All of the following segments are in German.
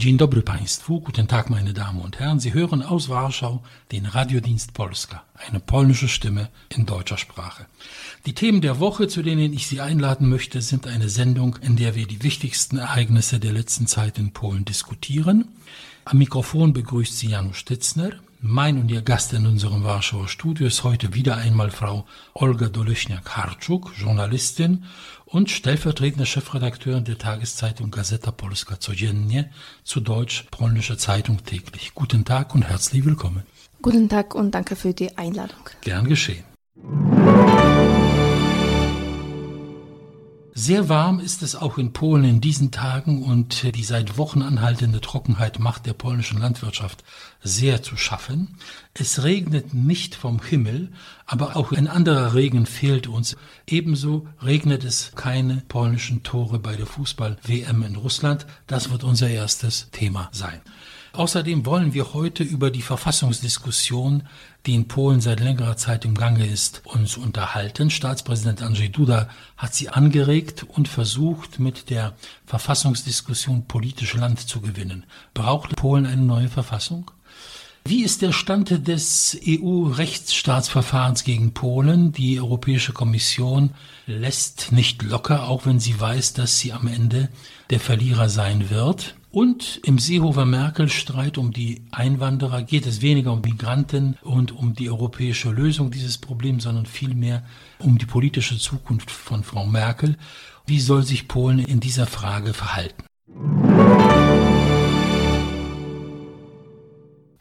Dzień dobry Państwu, guten Tag meine Damen und Herren. Sie hören aus Warschau den Radiodienst Polska, eine polnische Stimme in deutscher Sprache. Die Themen der Woche, zu denen ich Sie einladen möchte, sind eine Sendung, in der wir die wichtigsten Ereignisse der letzten Zeit in Polen diskutieren. Am Mikrofon begrüßt Sie Janusz Stitzner. Mein und Ihr Gast in unserem Warschauer Studio ist heute wieder einmal Frau Olga Doleśniak-Harczuk, Journalistin und stellvertretende Chefredakteurin der Tageszeitung Gazeta Polska Codziennie, zu Deutsch Polnische Zeitung täglich. Guten Tag und herzlich willkommen. Guten Tag und danke für die Einladung. Gern geschehen. Sehr warm ist es auch in Polen in diesen Tagen und die seit Wochen anhaltende Trockenheit macht der polnischen Landwirtschaft sehr zu schaffen. Es regnet nicht vom Himmel, aber auch ein anderer Regen fehlt uns. Ebenso regnet es keine polnischen Tore bei der Fußball-WM in Russland. Das wird unser erstes Thema sein. Außerdem wollen wir heute über die Verfassungsdiskussion, die in Polen seit längerer Zeit im Gange ist, uns unterhalten. Staatspräsident Andrzej Duda hat sie angeregt und versucht, mit der Verfassungsdiskussion politisch Land zu gewinnen. Braucht Polen eine neue Verfassung? Wie ist der Stand des EU-Rechtsstaatsverfahrens gegen Polen? Die Europäische Kommission lässt nicht locker, auch wenn sie weiß, dass sie am Ende der Verlierer sein wird. Und im Seehofer-Merkel-Streit um die Einwanderer geht es weniger um Migranten und um die europäische Lösung dieses Problems, sondern vielmehr um die politische Zukunft von Frau Merkel. Wie soll sich Polen in dieser Frage verhalten?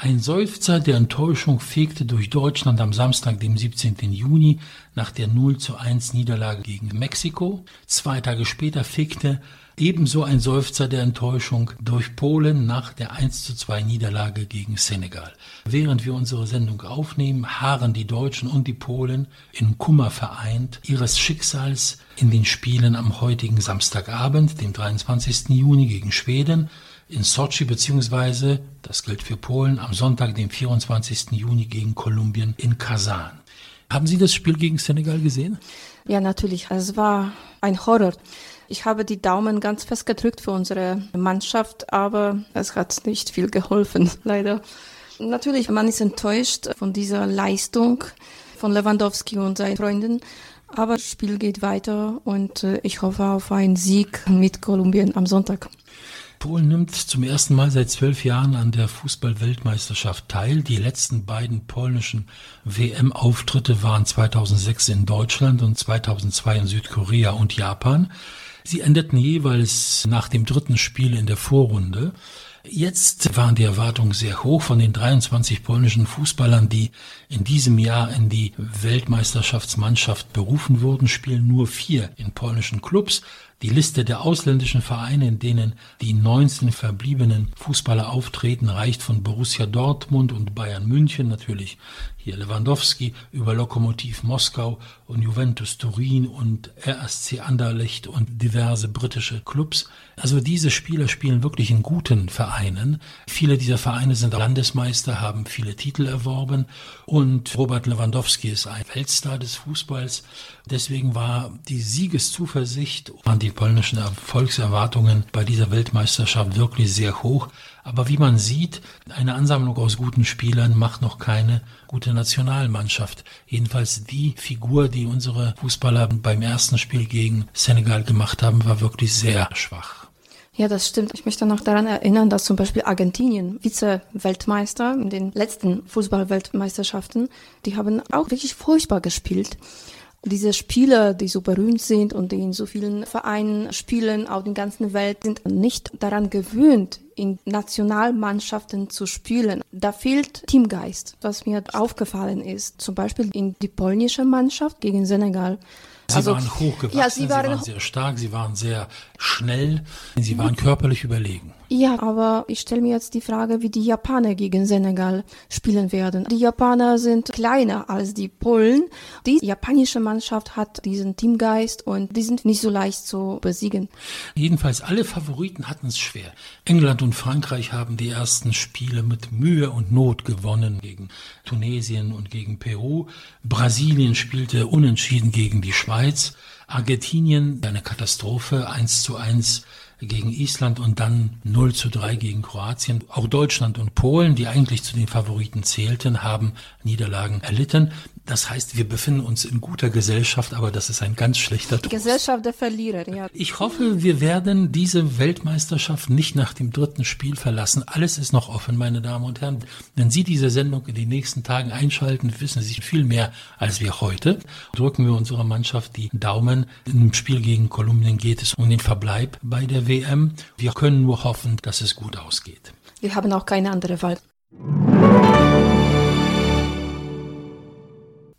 Ein Seufzer der Enttäuschung fegte durch Deutschland am Samstag, dem 17. Juni, nach der 0 zu 1 Niederlage gegen Mexiko. Zwei Tage später fegte ebenso ein Seufzer der Enttäuschung durch Polen nach der 1 zu 2 Niederlage gegen Senegal. Während wir unsere Sendung aufnehmen, harren die Deutschen und die Polen in Kummer vereint ihres Schicksals in den Spielen am heutigen Samstagabend, dem 23. Juni gegen Schweden, in Sochi beziehungsweise, das gilt für Polen, am Sonntag, dem 24. Juni gegen Kolumbien in Kasan. Haben Sie das Spiel gegen Senegal gesehen? Ja, natürlich. Es war ein Horror. Ich habe die Daumen ganz fest gedrückt für unsere Mannschaft, aber es hat nicht viel geholfen, leider. Natürlich, man ist enttäuscht von dieser Leistung von Lewandowski und seinen Freunden. Aber das Spiel geht weiter und äh, ich hoffe auf einen Sieg mit Kolumbien am Sonntag. Polen nimmt zum ersten Mal seit zwölf Jahren an der Fußball-Weltmeisterschaft teil. Die letzten beiden polnischen WM-Auftritte waren 2006 in Deutschland und 2002 in Südkorea und Japan. Sie endeten jeweils nach dem dritten Spiel in der Vorrunde. Jetzt waren die Erwartungen sehr hoch von den 23 polnischen Fußballern, die in diesem Jahr in die Weltmeisterschaftsmannschaft berufen wurden, spielen nur vier in polnischen Clubs. Die Liste der ausländischen Vereine, in denen die 19 verbliebenen Fußballer auftreten, reicht von Borussia Dortmund und Bayern München natürlich hier Lewandowski über Lokomotiv Moskau und Juventus Turin und RSC Anderlecht und diverse britische Clubs. Also diese Spieler spielen wirklich in guten Vereinen. Viele dieser Vereine sind Landesmeister, haben viele Titel erworben und Robert Lewandowski ist ein Weltstar des Fußballs. Deswegen war die Siegeszuversicht an die polnischen Erfolgserwartungen bei dieser Weltmeisterschaft wirklich sehr hoch. Aber wie man sieht, eine Ansammlung aus guten Spielern macht noch keine gute Nationalmannschaft. Jedenfalls die Figur, die unsere Fußballer beim ersten Spiel gegen Senegal gemacht haben, war wirklich sehr schwach. Ja, das stimmt. Ich möchte noch daran erinnern, dass zum Beispiel Argentinien, Vize-Weltmeister in den letzten Fußball-Weltmeisterschaften, die haben auch wirklich furchtbar gespielt. Diese Spieler, die so berühmt sind und die in so vielen Vereinen spielen, auf der ganzen Welt, sind nicht daran gewöhnt, in Nationalmannschaften zu spielen. Da fehlt Teamgeist, was mir aufgefallen ist. Zum Beispiel in die polnische Mannschaft gegen Senegal. Sie also, waren hochgewachsen, ja, sie, waren, sie waren sehr stark, sie waren sehr schnell, sie waren körperlich überlegen. Ja, aber ich stelle mir jetzt die Frage, wie die Japaner gegen Senegal spielen werden. Die Japaner sind kleiner als die Polen. Die japanische Mannschaft hat diesen Teamgeist und die sind nicht so leicht zu besiegen. Jedenfalls alle Favoriten hatten es schwer. England und Frankreich haben die ersten Spiele mit Mühe und Not gewonnen gegen Tunesien und gegen Peru. Brasilien spielte unentschieden gegen die Schweiz. Argentinien eine Katastrophe, eins zu eins gegen Island und dann 0 zu 3 gegen Kroatien. Auch Deutschland und Polen, die eigentlich zu den Favoriten zählten, haben Niederlagen erlitten. Das heißt, wir befinden uns in guter Gesellschaft, aber das ist ein ganz schlechter Trost. Gesellschaft der Verlierer, ja. Ich hoffe, wir werden diese Weltmeisterschaft nicht nach dem dritten Spiel verlassen. Alles ist noch offen, meine Damen und Herren. Wenn Sie diese Sendung in den nächsten Tagen einschalten, wissen Sie viel mehr als wir heute. Drücken wir unserer Mannschaft die Daumen. Im Spiel gegen Kolumbien geht es um den Verbleib bei der WM. Wir können nur hoffen, dass es gut ausgeht. Wir haben auch keine andere Wahl.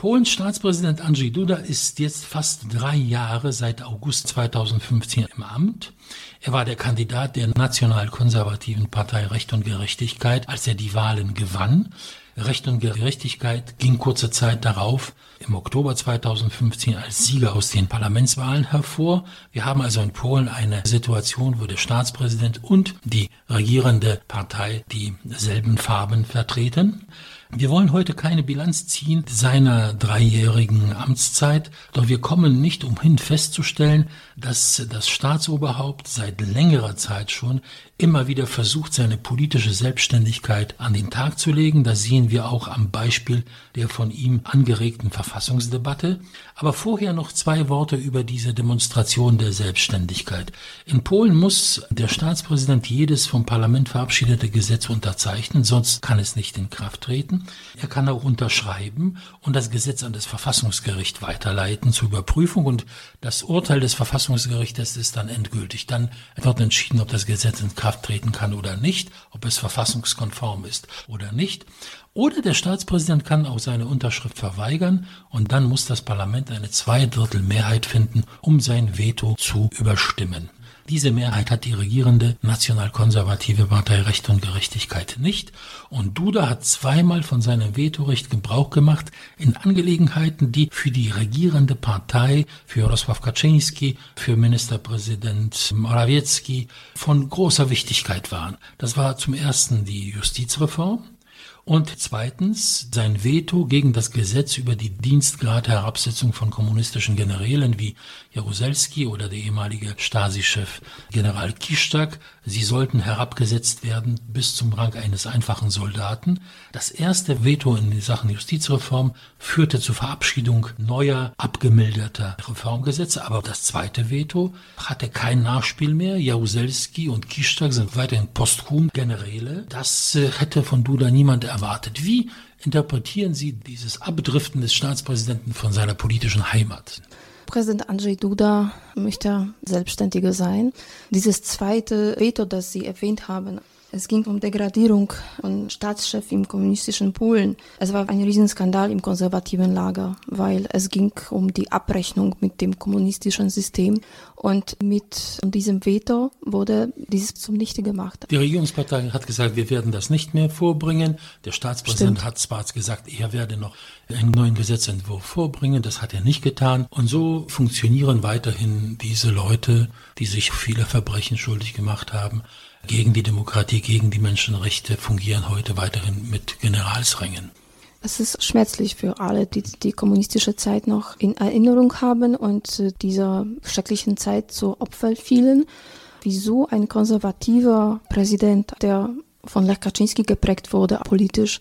Polens Staatspräsident Andrzej Duda ist jetzt fast drei Jahre seit August 2015 im Amt. Er war der Kandidat der nationalkonservativen Partei Recht und Gerechtigkeit, als er die Wahlen gewann. Recht und Gerechtigkeit ging kurze Zeit darauf, im Oktober 2015, als Sieger aus den Parlamentswahlen hervor. Wir haben also in Polen eine Situation, wo der Staatspräsident und die regierende Partei dieselben Farben vertreten. Wir wollen heute keine Bilanz ziehen seiner dreijährigen Amtszeit, doch wir kommen nicht umhin festzustellen, dass das Staatsoberhaupt seit längerer Zeit schon immer wieder versucht, seine politische Selbstständigkeit an den Tag zu legen. Das sehen wir auch am Beispiel der von ihm angeregten Verfassungsdebatte. Aber vorher noch zwei Worte über diese Demonstration der Selbstständigkeit. In Polen muss der Staatspräsident jedes vom Parlament verabschiedete Gesetz unterzeichnen, sonst kann es nicht in Kraft treten. Er kann auch unterschreiben und das Gesetz an das Verfassungsgericht weiterleiten zur Überprüfung und das Urteil des Verfassungsgerichtes ist dann endgültig. Dann wird entschieden, ob das Gesetz in Kraft treten kann oder nicht, ob es verfassungskonform ist oder nicht. Oder der Staatspräsident kann auch seine Unterschrift verweigern und dann muss das Parlament eine Zweidrittelmehrheit finden, um sein Veto zu überstimmen. Diese Mehrheit hat die regierende nationalkonservative Partei Recht und Gerechtigkeit nicht. Und Duda hat zweimal von seinem Vetorecht Gebrauch gemacht in Angelegenheiten, die für die regierende Partei, für Jarosław Kaczynski, für Ministerpräsident Morawiecki von großer Wichtigkeit waren. Das war zum ersten die Justizreform. Und zweitens sein Veto gegen das Gesetz über die Dienstgradherabsetzung von kommunistischen Generälen wie Jaruzelski oder der ehemalige Stasi-Chef General Kiszczak. Sie sollten herabgesetzt werden bis zum Rang eines einfachen Soldaten. Das erste Veto in Sachen Justizreform führte zur Verabschiedung neuer, abgemilderter Reformgesetze. Aber das zweite Veto hatte kein Nachspiel mehr. Jaruzelski und Kiszczak sind weiterhin posthum Generäle. Das äh, hätte von Duda niemand erwartet. Wie interpretieren Sie dieses Abdriften des Staatspräsidenten von seiner politischen Heimat? Präsident Andrzej Duda möchte selbstständiger sein. Dieses zweite Veto, das Sie erwähnt haben, es ging um Degradierung von Staatschef im kommunistischen Polen. Es war ein Riesenskandal im konservativen Lager, weil es ging um die Abrechnung mit dem kommunistischen System und mit diesem Veto wurde dieses zunichte gemacht. Die Regierungspartei hat gesagt, wir werden das nicht mehr vorbringen. Der Staatspräsident Stimmt. hat zwar gesagt, er werde noch einen neuen Gesetzentwurf vorbringen. Das hat er nicht getan. Und so funktionieren weiterhin diese Leute, die sich viele Verbrechen schuldig gemacht haben gegen die Demokratie, gegen die Menschenrechte fungieren heute weiterhin mit Generalsrängen. Es ist schmerzlich für alle, die die kommunistische Zeit noch in Erinnerung haben und dieser schrecklichen Zeit zu Opfer fielen. Wieso ein konservativer Präsident, der von Lech Kaczynski geprägt wurde, politisch.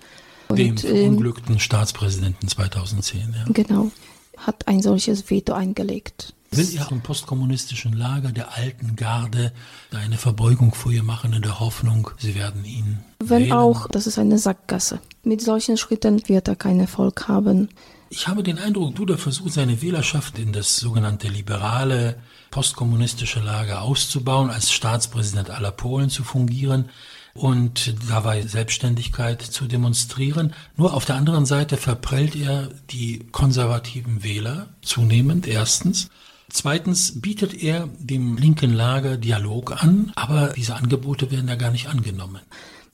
Dem und, ähm, verunglückten Staatspräsidenten 2010, ja. Genau, hat ein solches Veto eingelegt. Will ihr im postkommunistischen Lager der alten Garde eine Verbeugung vor ihr machen in der Hoffnung, sie werden ihn. Wenn wählen? auch, das ist eine Sackgasse. Mit solchen Schritten wird er keinen Erfolg haben. Ich habe den Eindruck, Duda versucht seine Wählerschaft in das sogenannte liberale, postkommunistische Lager auszubauen, als Staatspräsident aller Polen zu fungieren und dabei Selbstständigkeit zu demonstrieren. Nur auf der anderen Seite verprellt er die konservativen Wähler zunehmend erstens Zweitens bietet er dem linken Lager Dialog an, aber diese Angebote werden ja gar nicht angenommen.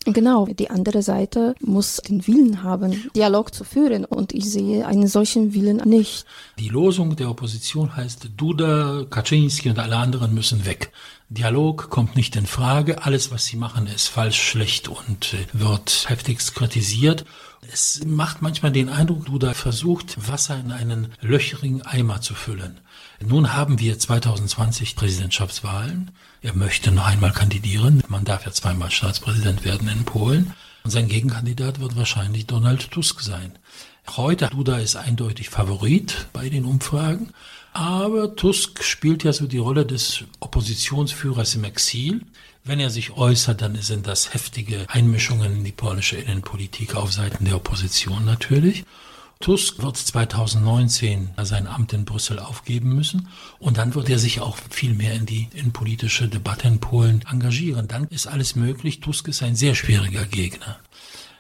Genau, die andere Seite muss den Willen haben, Dialog zu führen und ich sehe einen solchen Willen nicht. Die Losung der Opposition heißt, Duda, Kaczynski und alle anderen müssen weg. Dialog kommt nicht in Frage, alles was sie machen ist falsch, schlecht und äh, wird heftigst kritisiert. Es macht manchmal den Eindruck, Duda versucht, Wasser in einen löcherigen Eimer zu füllen. Nun haben wir 2020 Präsidentschaftswahlen. Er möchte noch einmal kandidieren. Man darf ja zweimal Staatspräsident werden in Polen. Und sein Gegenkandidat wird wahrscheinlich Donald Tusk sein. Heute, Duda ist eindeutig Favorit bei den Umfragen. Aber Tusk spielt ja so die Rolle des Oppositionsführers im Exil. Wenn er sich äußert, dann sind das heftige Einmischungen in die polnische Innenpolitik auf Seiten der Opposition natürlich. Tusk wird 2019 sein Amt in Brüssel aufgeben müssen und dann wird er sich auch viel mehr in die innenpolitische Debatte in Polen engagieren. Dann ist alles möglich. Tusk ist ein sehr schwieriger Gegner.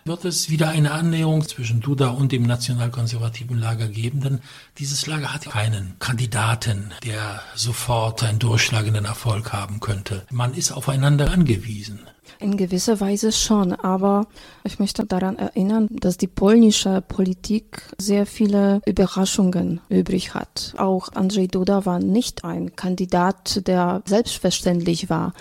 Wird es wieder eine Annäherung zwischen Duda und dem nationalkonservativen Lager geben? Denn dieses Lager hat keinen Kandidaten, der sofort einen durchschlagenden Erfolg haben könnte. Man ist aufeinander angewiesen. In gewisser Weise schon, aber ich möchte daran erinnern, dass die polnische Politik sehr viele Überraschungen übrig hat. Auch Andrzej Duda war nicht ein Kandidat, der selbstverständlich war.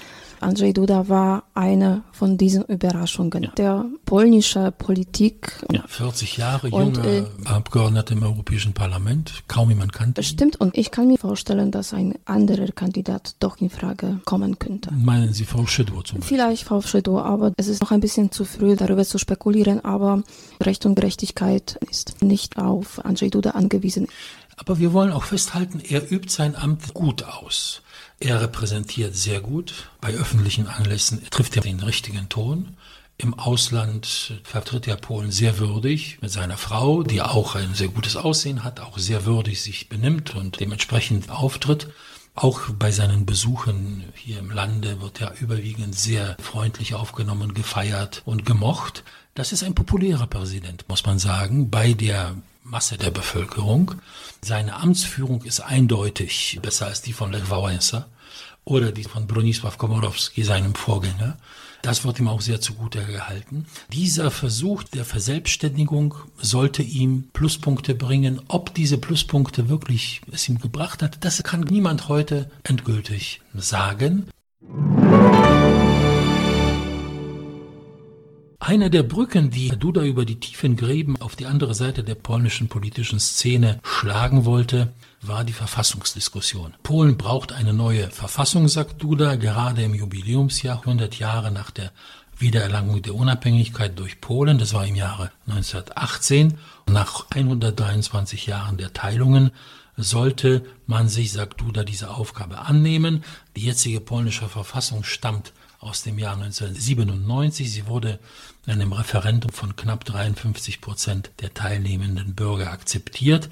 Andrzej Duda war eine von diesen Überraschungen ja. der polnische Politik. Ja, 40 Jahre und, junger äh, Abgeordneter im Europäischen Parlament, kaum jemand kannte. Stimmt, und ich kann mir vorstellen, dass ein anderer Kandidat doch in Frage kommen könnte. Meinen Sie Frau Schüdor zum Beispiel? Vielleicht Frau Schüdor, aber es ist noch ein bisschen zu früh, darüber zu spekulieren, aber Recht und Gerechtigkeit ist nicht auf Andrzej Duda angewiesen. Aber wir wollen auch festhalten, er übt sein Amt gut aus. Er repräsentiert sehr gut. Bei öffentlichen Anlässen trifft er den richtigen Ton. Im Ausland vertritt er Polen sehr würdig mit seiner Frau, die auch ein sehr gutes Aussehen hat, auch sehr würdig sich benimmt und dementsprechend auftritt. Auch bei seinen Besuchen hier im Lande wird er überwiegend sehr freundlich aufgenommen, gefeiert und gemocht. Das ist ein populärer Präsident, muss man sagen, bei der Masse der Bevölkerung. Seine Amtsführung ist eindeutig besser als die von Lech Wałęsa oder die von Bronisław Komorowski, seinem Vorgänger. Das wird ihm auch sehr zugute gehalten. Dieser Versuch der Verselbstständigung sollte ihm Pluspunkte bringen. Ob diese Pluspunkte wirklich es ihm gebracht hat, das kann niemand heute endgültig sagen. Eine der Brücken, die Duda über die tiefen Gräben auf die andere Seite der polnischen politischen Szene schlagen wollte, war die Verfassungsdiskussion. Polen braucht eine neue Verfassung, sagt Duda, gerade im Jubiläumsjahr 100 Jahre nach der Wiedererlangung der Unabhängigkeit durch Polen, das war im Jahre 1918. Nach 123 Jahren der Teilungen sollte man sich, sagt Duda, diese Aufgabe annehmen. Die jetzige polnische Verfassung stammt aus dem Jahr 1997. Sie wurde in einem Referendum von knapp 53 Prozent der teilnehmenden Bürger akzeptiert.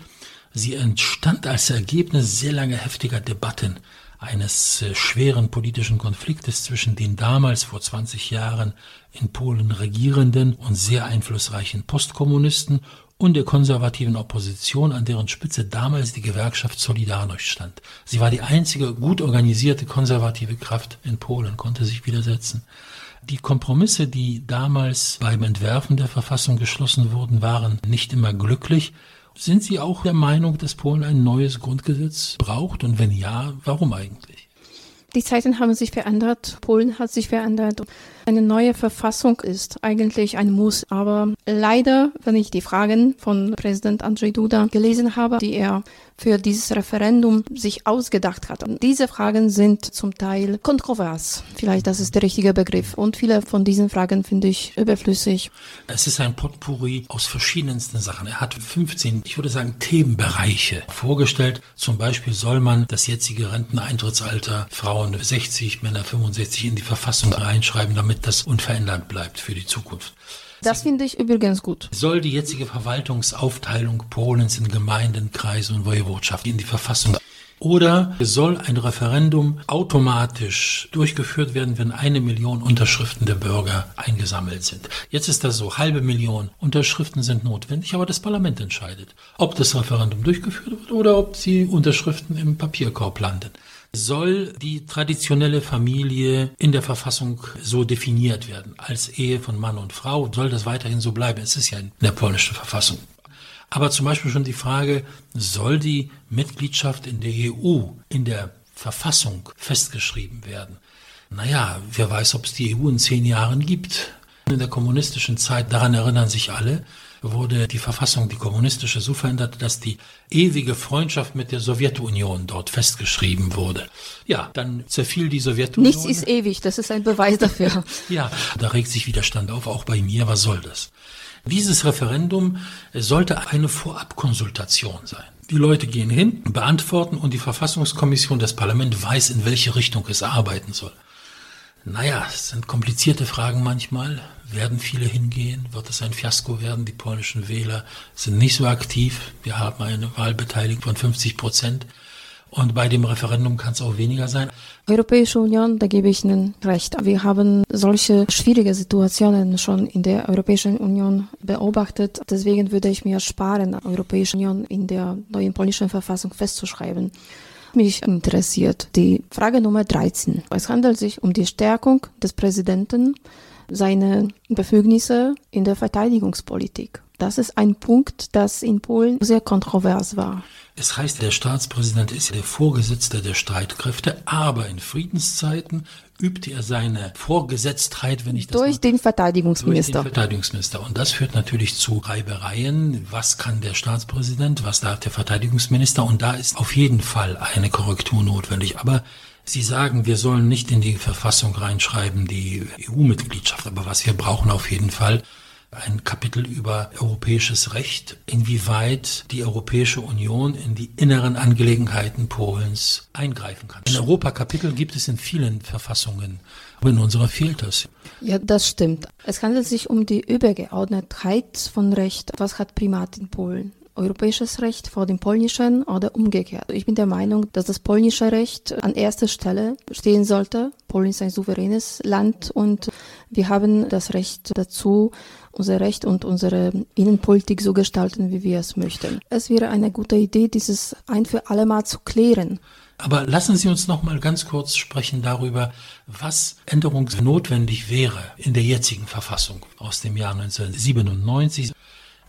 Sie entstand als Ergebnis sehr lange heftiger Debatten eines äh, schweren politischen Konfliktes zwischen den damals vor 20 Jahren in Polen regierenden und sehr einflussreichen Postkommunisten und der konservativen Opposition, an deren Spitze damals die Gewerkschaft Solidarność stand. Sie war die einzige gut organisierte konservative Kraft in Polen, konnte sich widersetzen. Die Kompromisse, die damals beim Entwerfen der Verfassung geschlossen wurden, waren nicht immer glücklich. Sind Sie auch der Meinung, dass Polen ein neues Grundgesetz braucht? Und wenn ja, warum eigentlich? Die Zeiten haben sich verändert, Polen hat sich verändert. Eine neue Verfassung ist eigentlich ein Muss, aber leider, wenn ich die Fragen von Präsident Andrzej Duda gelesen habe, die er für dieses Referendum sich ausgedacht hat. Und diese Fragen sind zum Teil kontrovers. Vielleicht das ist der richtige Begriff. Und viele von diesen Fragen finde ich überflüssig. Es ist ein Potpourri aus verschiedensten Sachen. Er hat 15, ich würde sagen, Themenbereiche vorgestellt. Zum Beispiel soll man das jetzige Renteneintrittsalter Frauen 60, Männer 65 in die Verfassung reinschreiben, damit damit das unverändert bleibt für die Zukunft. Das finde ich übrigens gut. Soll die jetzige Verwaltungsaufteilung Polens in Gemeinden, Kreise und Woiwodschaften in die Verfassung oder soll ein Referendum automatisch durchgeführt werden, wenn eine Million Unterschriften der Bürger eingesammelt sind? Jetzt ist das so, halbe Million Unterschriften sind notwendig, aber das Parlament entscheidet, ob das Referendum durchgeführt wird oder ob die Unterschriften im Papierkorb landen soll die traditionelle Familie in der Verfassung so definiert werden. Als Ehe von Mann und Frau soll das weiterhin so bleiben. Es ist ja in der polnischen Verfassung. Aber zum Beispiel schon die Frage, soll die Mitgliedschaft in der EU in der Verfassung festgeschrieben werden? Naja, wer weiß, ob es die EU in zehn Jahren gibt. In der kommunistischen Zeit, daran erinnern sich alle, wurde die Verfassung, die kommunistische, so verändert, dass die ewige Freundschaft mit der Sowjetunion dort festgeschrieben wurde. Ja, dann zerfiel die Sowjetunion. Nichts ist ewig, das ist ein Beweis dafür. ja, da regt sich Widerstand auf, auch bei mir. Was soll das? Dieses Referendum sollte eine Vorabkonsultation sein. Die Leute gehen hin, beantworten und die Verfassungskommission des Parlaments weiß, in welche Richtung es arbeiten soll. Naja, es sind komplizierte Fragen manchmal. Werden viele hingehen? Wird es ein Fiasko werden? Die polnischen Wähler sind nicht so aktiv. Wir haben eine Wahlbeteiligung von 50 Prozent. Und bei dem Referendum kann es auch weniger sein. Europäische Union, da gebe ich Ihnen recht. Wir haben solche schwierige Situationen schon in der Europäischen Union beobachtet. Deswegen würde ich mir sparen, Europäische Union in der neuen polnischen Verfassung festzuschreiben mich interessiert die Frage Nummer 13. Es handelt sich um die Stärkung des Präsidenten, seine Befugnisse in der Verteidigungspolitik. Das ist ein Punkt, das in Polen sehr kontrovers war. Es heißt, der Staatspräsident ist der Vorgesetzte der Streitkräfte, aber in Friedenszeiten übt er seine Vorgesetztheit, wenn ich das durch den Verteidigungsminister. Durch den Verteidigungsminister. Und das führt natürlich zu Reibereien. Was kann der Staatspräsident? Was darf der Verteidigungsminister? Und da ist auf jeden Fall eine Korrektur notwendig. Aber Sie sagen, wir sollen nicht in die Verfassung reinschreiben, die EU-Mitgliedschaft. Aber was wir brauchen auf jeden Fall, ein Kapitel über europäisches Recht, inwieweit die Europäische Union in die inneren Angelegenheiten Polens eingreifen kann. Ein Europakapitel gibt es in vielen Verfassungen, aber in unserer fehlt das. Ja, das stimmt. Es handelt sich um die Übergeordnetheit von Recht. Was hat Primat in Polen? Europäisches Recht vor dem polnischen oder umgekehrt. Ich bin der Meinung, dass das polnische Recht an erster Stelle stehen sollte. Polen ist ein souveränes Land und wir haben das Recht dazu, unser Recht und unsere Innenpolitik so gestalten, wie wir es möchten. Es wäre eine gute Idee, dieses ein für alle Mal zu klären. Aber lassen Sie uns noch mal ganz kurz sprechen darüber, was änderungsnotwendig wäre in der jetzigen Verfassung aus dem Jahr 1997.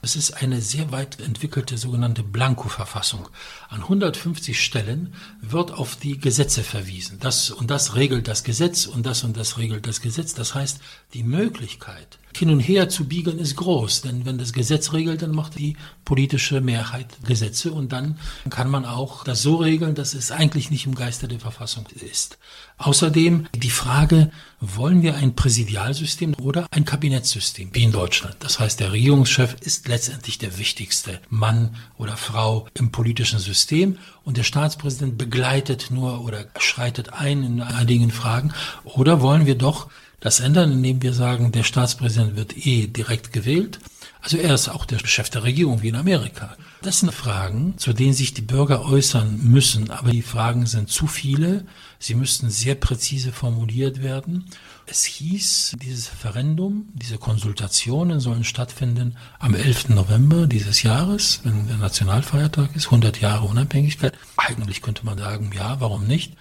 Es ist eine sehr weit entwickelte sogenannte Blanko-Verfassung. An 150 Stellen wird auf die Gesetze verwiesen. Das und das regelt das Gesetz und das und das regelt das Gesetz. Das heißt, die Möglichkeit, hin und her zu biegen, ist groß. Denn wenn das Gesetz regelt, dann macht die politische Mehrheit Gesetze und dann kann man auch das so regeln, dass es eigentlich nicht im Geiste der Verfassung ist. Außerdem die Frage, wollen wir ein Präsidialsystem oder ein Kabinettssystem wie in Deutschland? Das heißt, der Regierungschef ist letztendlich der wichtigste Mann oder Frau im politischen System und der Staatspräsident begleitet nur oder schreitet ein in einigen Fragen. Oder wollen wir doch das ändern, indem wir sagen, der Staatspräsident wird eh direkt gewählt. Also er ist auch der Chef der Regierung wie in Amerika. Das sind Fragen, zu denen sich die Bürger äußern müssen, aber die Fragen sind zu viele. Sie müssten sehr präzise formuliert werden. Es hieß, dieses Referendum, diese Konsultationen sollen stattfinden am 11. November dieses Jahres, wenn der Nationalfeiertag ist, 100 Jahre Unabhängigkeit. Eigentlich könnte man sagen, ja, warum nicht?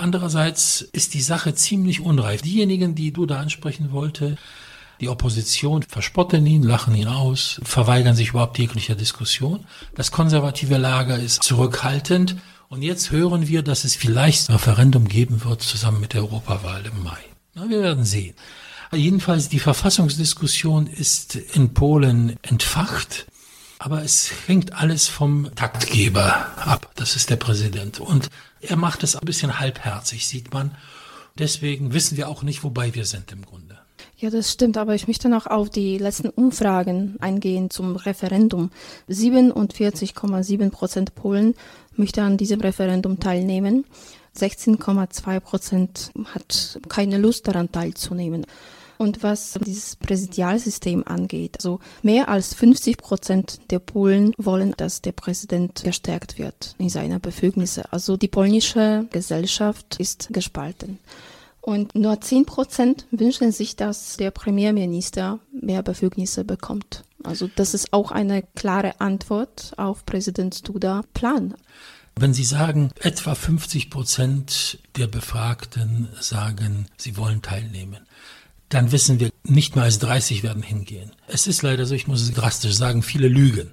Andererseits ist die Sache ziemlich unreif. Diejenigen, die du da ansprechen wollte, die Opposition verspotten ihn, lachen ihn aus, verweigern sich überhaupt jeglicher Diskussion. Das konservative Lager ist zurückhaltend. Und jetzt hören wir, dass es vielleicht ein Referendum geben wird, zusammen mit der Europawahl im Mai. Na, wir werden sehen. Jedenfalls, die Verfassungsdiskussion ist in Polen entfacht. Aber es hängt alles vom Taktgeber ab. Das ist der Präsident. Und er macht es ein bisschen halbherzig, sieht man. Deswegen wissen wir auch nicht, wobei wir sind im Grunde. Ja, das stimmt, aber ich möchte noch auf die letzten Umfragen eingehen zum Referendum. 47,7 Prozent Polen möchte an diesem Referendum teilnehmen. 16,2 Prozent hat keine Lust daran teilzunehmen. Und was dieses Präsidialsystem angeht, also mehr als 50 Prozent der Polen wollen, dass der Präsident gestärkt wird in seiner Befugnisse. Also die polnische Gesellschaft ist gespalten. Und nur 10 Prozent wünschen sich, dass der Premierminister mehr Befugnisse bekommt. Also das ist auch eine klare Antwort auf Präsident Duda Plan. Wenn Sie sagen, etwa 50 Prozent der Befragten sagen, sie wollen teilnehmen, dann wissen wir, nicht mehr als 30 werden hingehen. Es ist leider so, ich muss es drastisch sagen, viele lügen.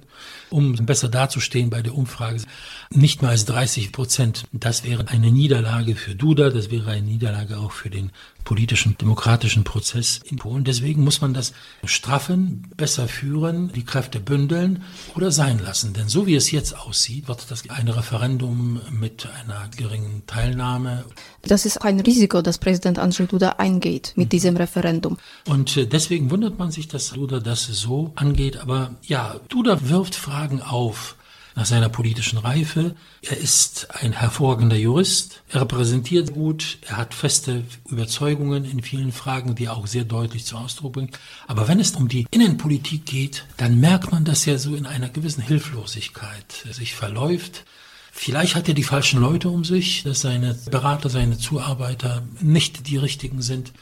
Um besser dazustehen bei der Umfrage. Nicht mehr als 30 Prozent. Das wäre eine Niederlage für Duda, das wäre eine Niederlage auch für den politischen, demokratischen Prozess in Polen. Deswegen muss man das straffen, besser führen, die Kräfte bündeln oder sein lassen. Denn so wie es jetzt aussieht, wird das ein Referendum mit einer geringen Teilnahme. Das ist ein Risiko, das Präsident Andrzej Duda eingeht mit diesem Referendum. Und äh, deswegen wundert man sich, dass Duda das so angeht. Aber ja, Duda wirft Fragen auf nach seiner politischen Reife. Er ist ein hervorragender Jurist, er repräsentiert gut, er hat feste Überzeugungen in vielen Fragen, die er auch sehr deutlich zu Ausdruck bringt. Aber wenn es um die Innenpolitik geht, dann merkt man, dass er so in einer gewissen Hilflosigkeit sich verläuft. Vielleicht hat er die falschen Leute um sich, dass seine Berater, seine Zuarbeiter nicht die richtigen sind.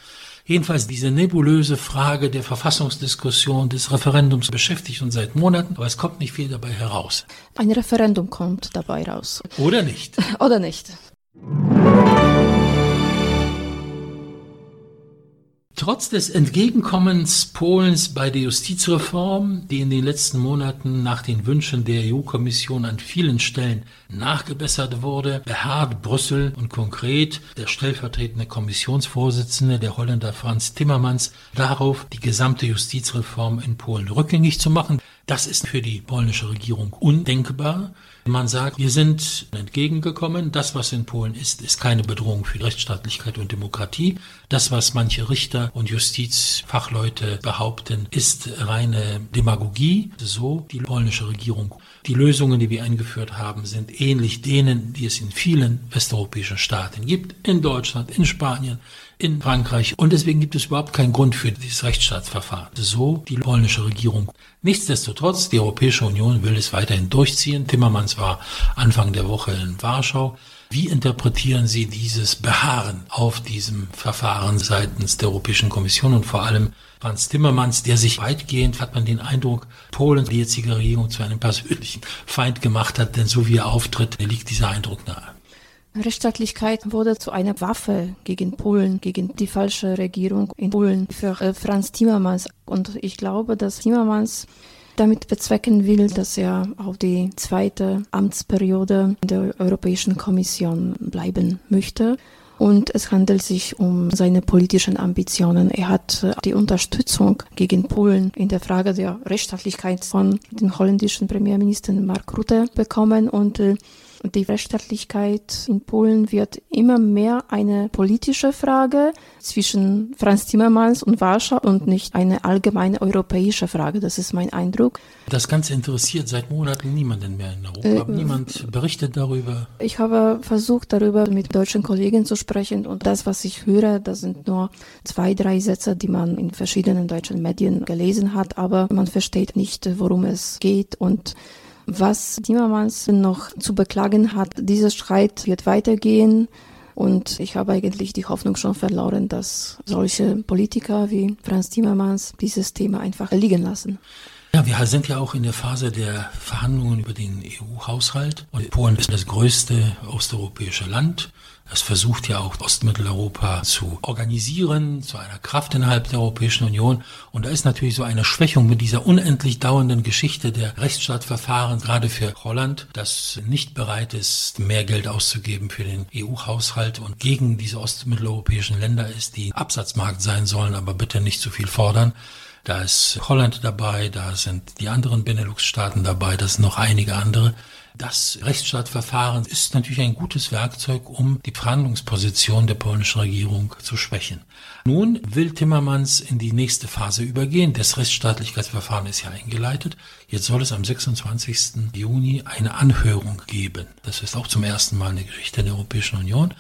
Jedenfalls diese nebulöse Frage der Verfassungsdiskussion des Referendums beschäftigt uns seit Monaten, aber es kommt nicht viel dabei heraus. Ein Referendum kommt dabei raus. Oder nicht. Oder nicht. Trotz des Entgegenkommens Polens bei der Justizreform, die in den letzten Monaten nach den Wünschen der EU-Kommission an vielen Stellen nachgebessert wurde, beharrt Brüssel und konkret der stellvertretende Kommissionsvorsitzende, der Holländer Franz Timmermans, darauf, die gesamte Justizreform in Polen rückgängig zu machen. Das ist für die polnische Regierung undenkbar. Man sagt, wir sind entgegengekommen. Das, was in Polen ist, ist keine Bedrohung für Rechtsstaatlichkeit und Demokratie. Das, was manche Richter und Justizfachleute behaupten, ist reine Demagogie. So die polnische Regierung. Die Lösungen, die wir eingeführt haben, sind ähnlich denen, die es in vielen westeuropäischen Staaten gibt. In Deutschland, in Spanien, in Frankreich. Und deswegen gibt es überhaupt keinen Grund für dieses Rechtsstaatsverfahren. So die polnische Regierung. Nichtsdestotrotz, die Europäische Union will es weiterhin durchziehen. Timmermans war Anfang der Woche in Warschau. Wie interpretieren Sie dieses Beharren auf diesem Verfahren seitens der Europäischen Kommission und vor allem Franz Timmermans, der sich weitgehend, hat man den Eindruck, Polen, die jetzige Regierung zu einem persönlichen Feind gemacht hat, denn so wie er auftritt, liegt dieser Eindruck nahe. Rechtsstaatlichkeit wurde zu einer Waffe gegen Polen, gegen die falsche Regierung in Polen für äh, Franz Timmermans. Und ich glaube, dass Timmermans damit bezwecken will, dass er auf die zweite Amtsperiode der Europäischen Kommission bleiben möchte. Und es handelt sich um seine politischen Ambitionen. Er hat äh, die Unterstützung gegen Polen in der Frage der Rechtsstaatlichkeit von dem holländischen Premierminister Mark Rutte bekommen und äh, die Rechtsstaatlichkeit in Polen wird immer mehr eine politische Frage zwischen Franz Timmermans und Warschau und nicht eine allgemeine europäische Frage. Das ist mein Eindruck. Das Ganze interessiert seit Monaten niemanden mehr in Europa. Äh, Niemand berichtet darüber. Ich habe versucht, darüber mit deutschen Kollegen zu sprechen und das, was ich höre, das sind nur zwei, drei Sätze, die man in verschiedenen deutschen Medien gelesen hat, aber man versteht nicht, worum es geht und was Timmermans noch zu beklagen hat, dieser Streit wird weitergehen. Und ich habe eigentlich die Hoffnung schon verloren, dass solche Politiker wie Franz Timmermans dieses Thema einfach liegen lassen. Ja, wir sind ja auch in der Phase der Verhandlungen über den EU-Haushalt. Und Polen ist das größte osteuropäische Land. Es versucht ja auch Ostmitteleuropa zu organisieren, zu einer Kraft innerhalb der Europäischen Union. Und da ist natürlich so eine Schwächung mit dieser unendlich dauernden Geschichte der Rechtsstaatsverfahren, gerade für Holland, das nicht bereit ist, mehr Geld auszugeben für den EU-Haushalt und gegen diese ostmitteleuropäischen Länder ist, die Absatzmarkt sein sollen, aber bitte nicht zu viel fordern. Da ist Holland dabei, da sind die anderen Benelux-Staaten dabei, das sind noch einige andere. Das Rechtsstaatverfahren ist natürlich ein gutes Werkzeug, um die Verhandlungsposition der polnischen Regierung zu schwächen. Nun will Timmermans in die nächste Phase übergehen. Das Rechtsstaatlichkeitsverfahren ist ja eingeleitet. Jetzt soll es am 26. Juni eine Anhörung geben. Das ist auch zum ersten Mal in der Geschichte der Europäischen Union.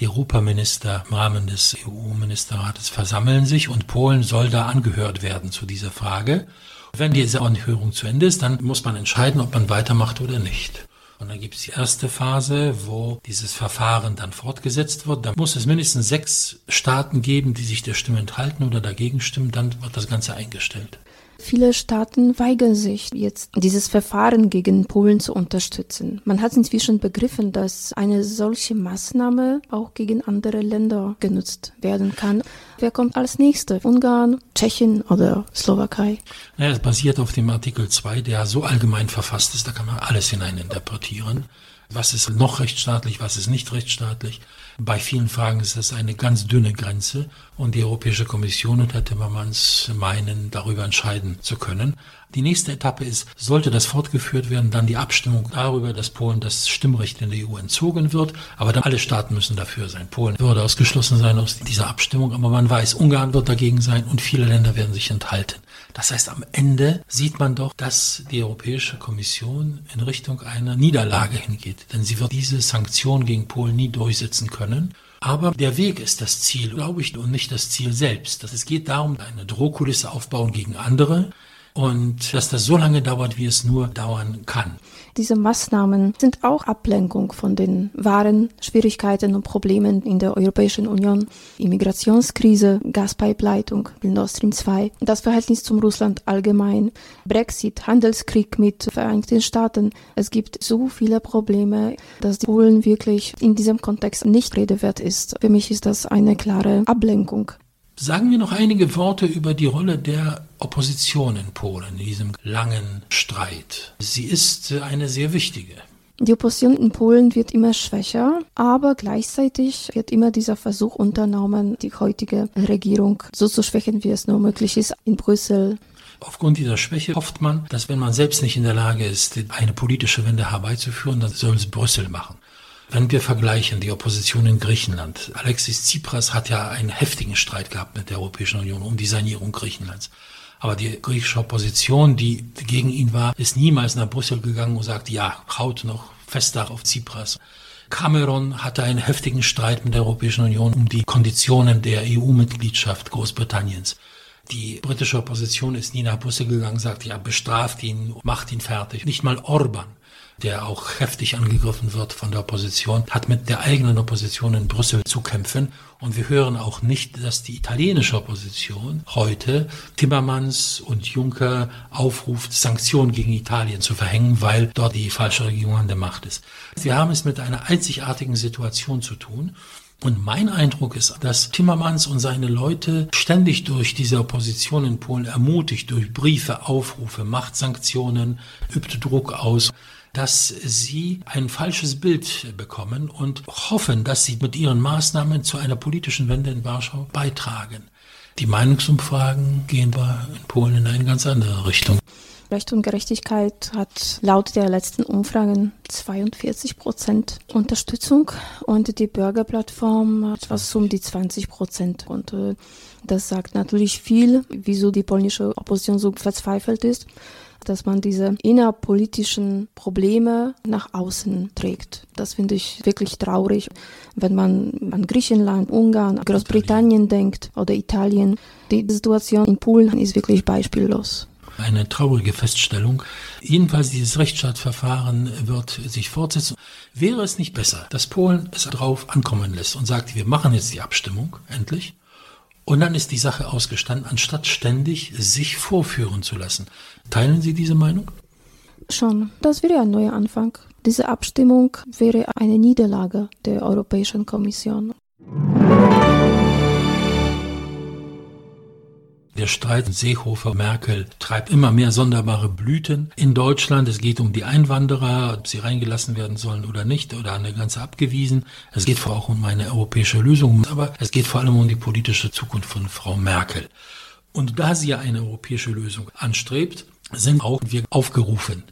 Die Europaminister im Rahmen des EU-Ministerrates versammeln sich und Polen soll da angehört werden zu dieser Frage. Wenn diese Anhörung zu Ende ist, dann muss man entscheiden, ob man weitermacht oder nicht. Und dann gibt es die erste Phase, wo dieses Verfahren dann fortgesetzt wird. Da muss es mindestens sechs Staaten geben, die sich der Stimme enthalten oder dagegen stimmen. Dann wird das Ganze eingestellt. Viele Staaten weigern sich jetzt, dieses Verfahren gegen Polen zu unterstützen. Man hat inzwischen begriffen, dass eine solche Maßnahme auch gegen andere Länder genutzt werden kann. Wer kommt als nächster? Ungarn, Tschechien oder Slowakei? Naja, es basiert auf dem Artikel 2, der so allgemein verfasst ist, da kann man alles hineininterpretieren. Was ist noch rechtsstaatlich, was ist nicht rechtsstaatlich? Bei vielen Fragen ist das eine ganz dünne Grenze und die Europäische Kommission und Herr Timmermans meinen, darüber entscheiden zu können. Die nächste Etappe ist, sollte das fortgeführt werden, dann die Abstimmung darüber, dass Polen das Stimmrecht in der EU entzogen wird. Aber dann alle Staaten müssen dafür sein. Polen würde ausgeschlossen sein aus dieser Abstimmung, aber man weiß, Ungarn wird dagegen sein und viele Länder werden sich enthalten. Das heißt, am Ende sieht man doch, dass die Europäische Kommission in Richtung einer Niederlage hingeht. Denn sie wird diese Sanktionen gegen Polen nie durchsetzen können. Aber der Weg ist das Ziel, glaube ich, und nicht das Ziel selbst. Es geht darum, eine Drohkulisse aufbauen gegen andere und dass das so lange dauert, wie es nur dauern kann. Diese Maßnahmen sind auch Ablenkung von den wahren Schwierigkeiten und Problemen in der Europäischen Union. Immigrationskrise, Gaspipeleitung, Nord Stream 2, das Verhältnis zum Russland allgemein, Brexit, Handelskrieg mit Vereinigten Staaten. Es gibt so viele Probleme, dass Polen wirklich in diesem Kontext nicht Rede wert ist. Für mich ist das eine klare Ablenkung. Sagen wir noch einige Worte über die Rolle der Opposition in Polen in diesem langen Streit. Sie ist eine sehr wichtige. Die Opposition in Polen wird immer schwächer, aber gleichzeitig wird immer dieser Versuch unternommen, die heutige Regierung so zu schwächen, wie es nur möglich ist in Brüssel. Aufgrund dieser Schwäche hofft man, dass wenn man selbst nicht in der Lage ist, eine politische Wende herbeizuführen, dann soll es Brüssel machen. Wenn wir vergleichen die Opposition in Griechenland, Alexis Tsipras hat ja einen heftigen Streit gehabt mit der Europäischen Union um die Sanierung Griechenlands. Aber die griechische Opposition, die gegen ihn war, ist niemals nach Brüssel gegangen und sagt, ja, haut noch fester auf Tsipras. Cameron hatte einen heftigen Streit mit der Europäischen Union um die Konditionen der EU-Mitgliedschaft Großbritanniens. Die britische Opposition ist nie nach Brüssel gegangen, sagt, ja, bestraft ihn, macht ihn fertig. Nicht mal Orban der auch heftig angegriffen wird von der Opposition, hat mit der eigenen Opposition in Brüssel zu kämpfen. Und wir hören auch nicht, dass die italienische Opposition heute Timmermans und Juncker aufruft, Sanktionen gegen Italien zu verhängen, weil dort die falsche Regierung an der Macht ist. Wir haben es mit einer einzigartigen Situation zu tun. Und mein Eindruck ist, dass Timmermans und seine Leute ständig durch diese Opposition in Polen ermutigt, durch Briefe, Aufrufe, Machtsanktionen, übt Druck aus dass sie ein falsches Bild bekommen und hoffen, dass sie mit ihren Maßnahmen zu einer politischen Wende in Warschau beitragen. Die Meinungsumfragen gehen in Polen in eine ganz andere Richtung. Recht und Gerechtigkeit hat laut der letzten Umfragen 42 Prozent Unterstützung und die Bürgerplattform hat etwas um die 20 Prozent. Und äh, das sagt natürlich viel, wieso die polnische Opposition so verzweifelt ist dass man diese innerpolitischen Probleme nach außen trägt. Das finde ich wirklich traurig, wenn man an Griechenland, Ungarn, Großbritannien denkt oder Italien. Die Situation in Polen ist wirklich beispiellos eine traurige Feststellung. Jedenfalls dieses Rechtsstaatsverfahren wird sich fortsetzen. Wäre es nicht besser, dass Polen es darauf ankommen lässt und sagt, wir machen jetzt die Abstimmung endlich und dann ist die Sache ausgestanden, anstatt ständig sich vorführen zu lassen. Teilen Sie diese Meinung? Schon. Das wäre ein neuer Anfang. Diese Abstimmung wäre eine Niederlage der Europäischen Kommission. Der Streit Seehofer-Merkel treibt immer mehr sonderbare Blüten in Deutschland. Es geht um die Einwanderer, ob sie reingelassen werden sollen oder nicht oder an der Grenze abgewiesen. Es geht vor allem um eine europäische Lösung, aber es geht vor allem um die politische Zukunft von Frau Merkel. Und da sie ja eine europäische Lösung anstrebt, sind auch wir aufgerufen.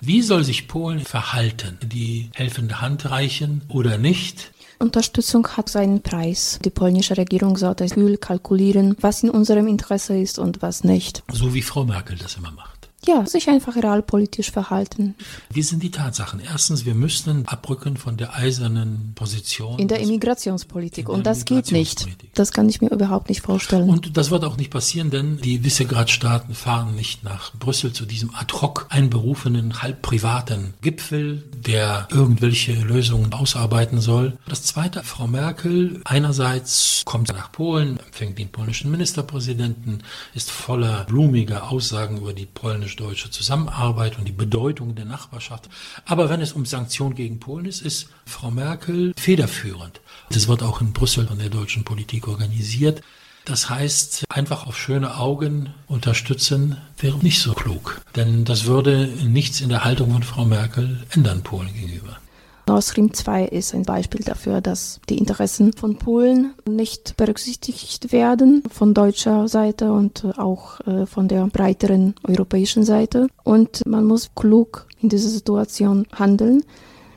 Wie soll sich Polen verhalten? Die helfende Hand reichen oder nicht? Unterstützung hat seinen Preis. Die polnische Regierung sollte kühl kalkulieren, was in unserem Interesse ist und was nicht. So wie Frau Merkel das immer macht. Ja, sich einfach realpolitisch verhalten. Wie sind die Tatsachen? Erstens, wir müssten abrücken von der eisernen Position. In der Immigrationspolitik. Und das geht nicht. Das kann ich mir überhaupt nicht vorstellen. Und das wird auch nicht passieren, denn die Visegrad-Staaten fahren nicht nach Brüssel zu diesem ad hoc einberufenen, halb privaten Gipfel, der irgendwelche Lösungen ausarbeiten soll. Das zweite, Frau Merkel einerseits kommt nach Polen, empfängt den polnischen Ministerpräsidenten, ist voller blumiger Aussagen über die polnisch-deutsche Zusammenarbeit und die Bedeutung der Nachbarschaft. Aber wenn es um Sanktionen gegen Polen ist, ist Frau Merkel federführend. Das wird auch in Brüssel von der deutschen Politik organisiert. Das heißt, einfach auf schöne Augen unterstützen wäre nicht so klug. Denn das würde nichts in der Haltung von Frau Merkel ändern Polen gegenüber. Nord Stream 2 ist ein Beispiel dafür, dass die Interessen von Polen nicht berücksichtigt werden von deutscher Seite und auch äh, von der breiteren europäischen Seite. Und man muss klug in dieser Situation handeln.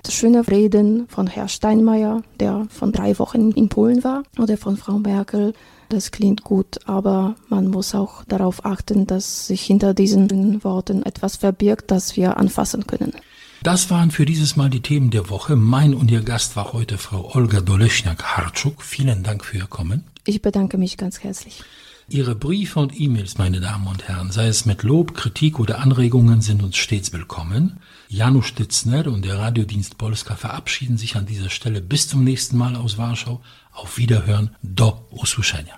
Schöne Reden von Herrn Steinmeier, der von drei Wochen in Polen war, oder von Frau Merkel, das klingt gut, aber man muss auch darauf achten, dass sich hinter diesen Worten etwas verbirgt, das wir anfassen können. Das waren für dieses Mal die Themen der Woche. Mein und Ihr Gast war heute Frau Olga Doleschniak-Hartschuk. Vielen Dank für Ihr Kommen. Ich bedanke mich ganz herzlich. Ihre Briefe und E-Mails, meine Damen und Herren, sei es mit Lob, Kritik oder Anregungen, sind uns stets willkommen. Janusz Stitzner und der Radiodienst Polska verabschieden sich an dieser Stelle bis zum nächsten Mal aus Warschau. Auf Wiederhören. Do usłyszenia.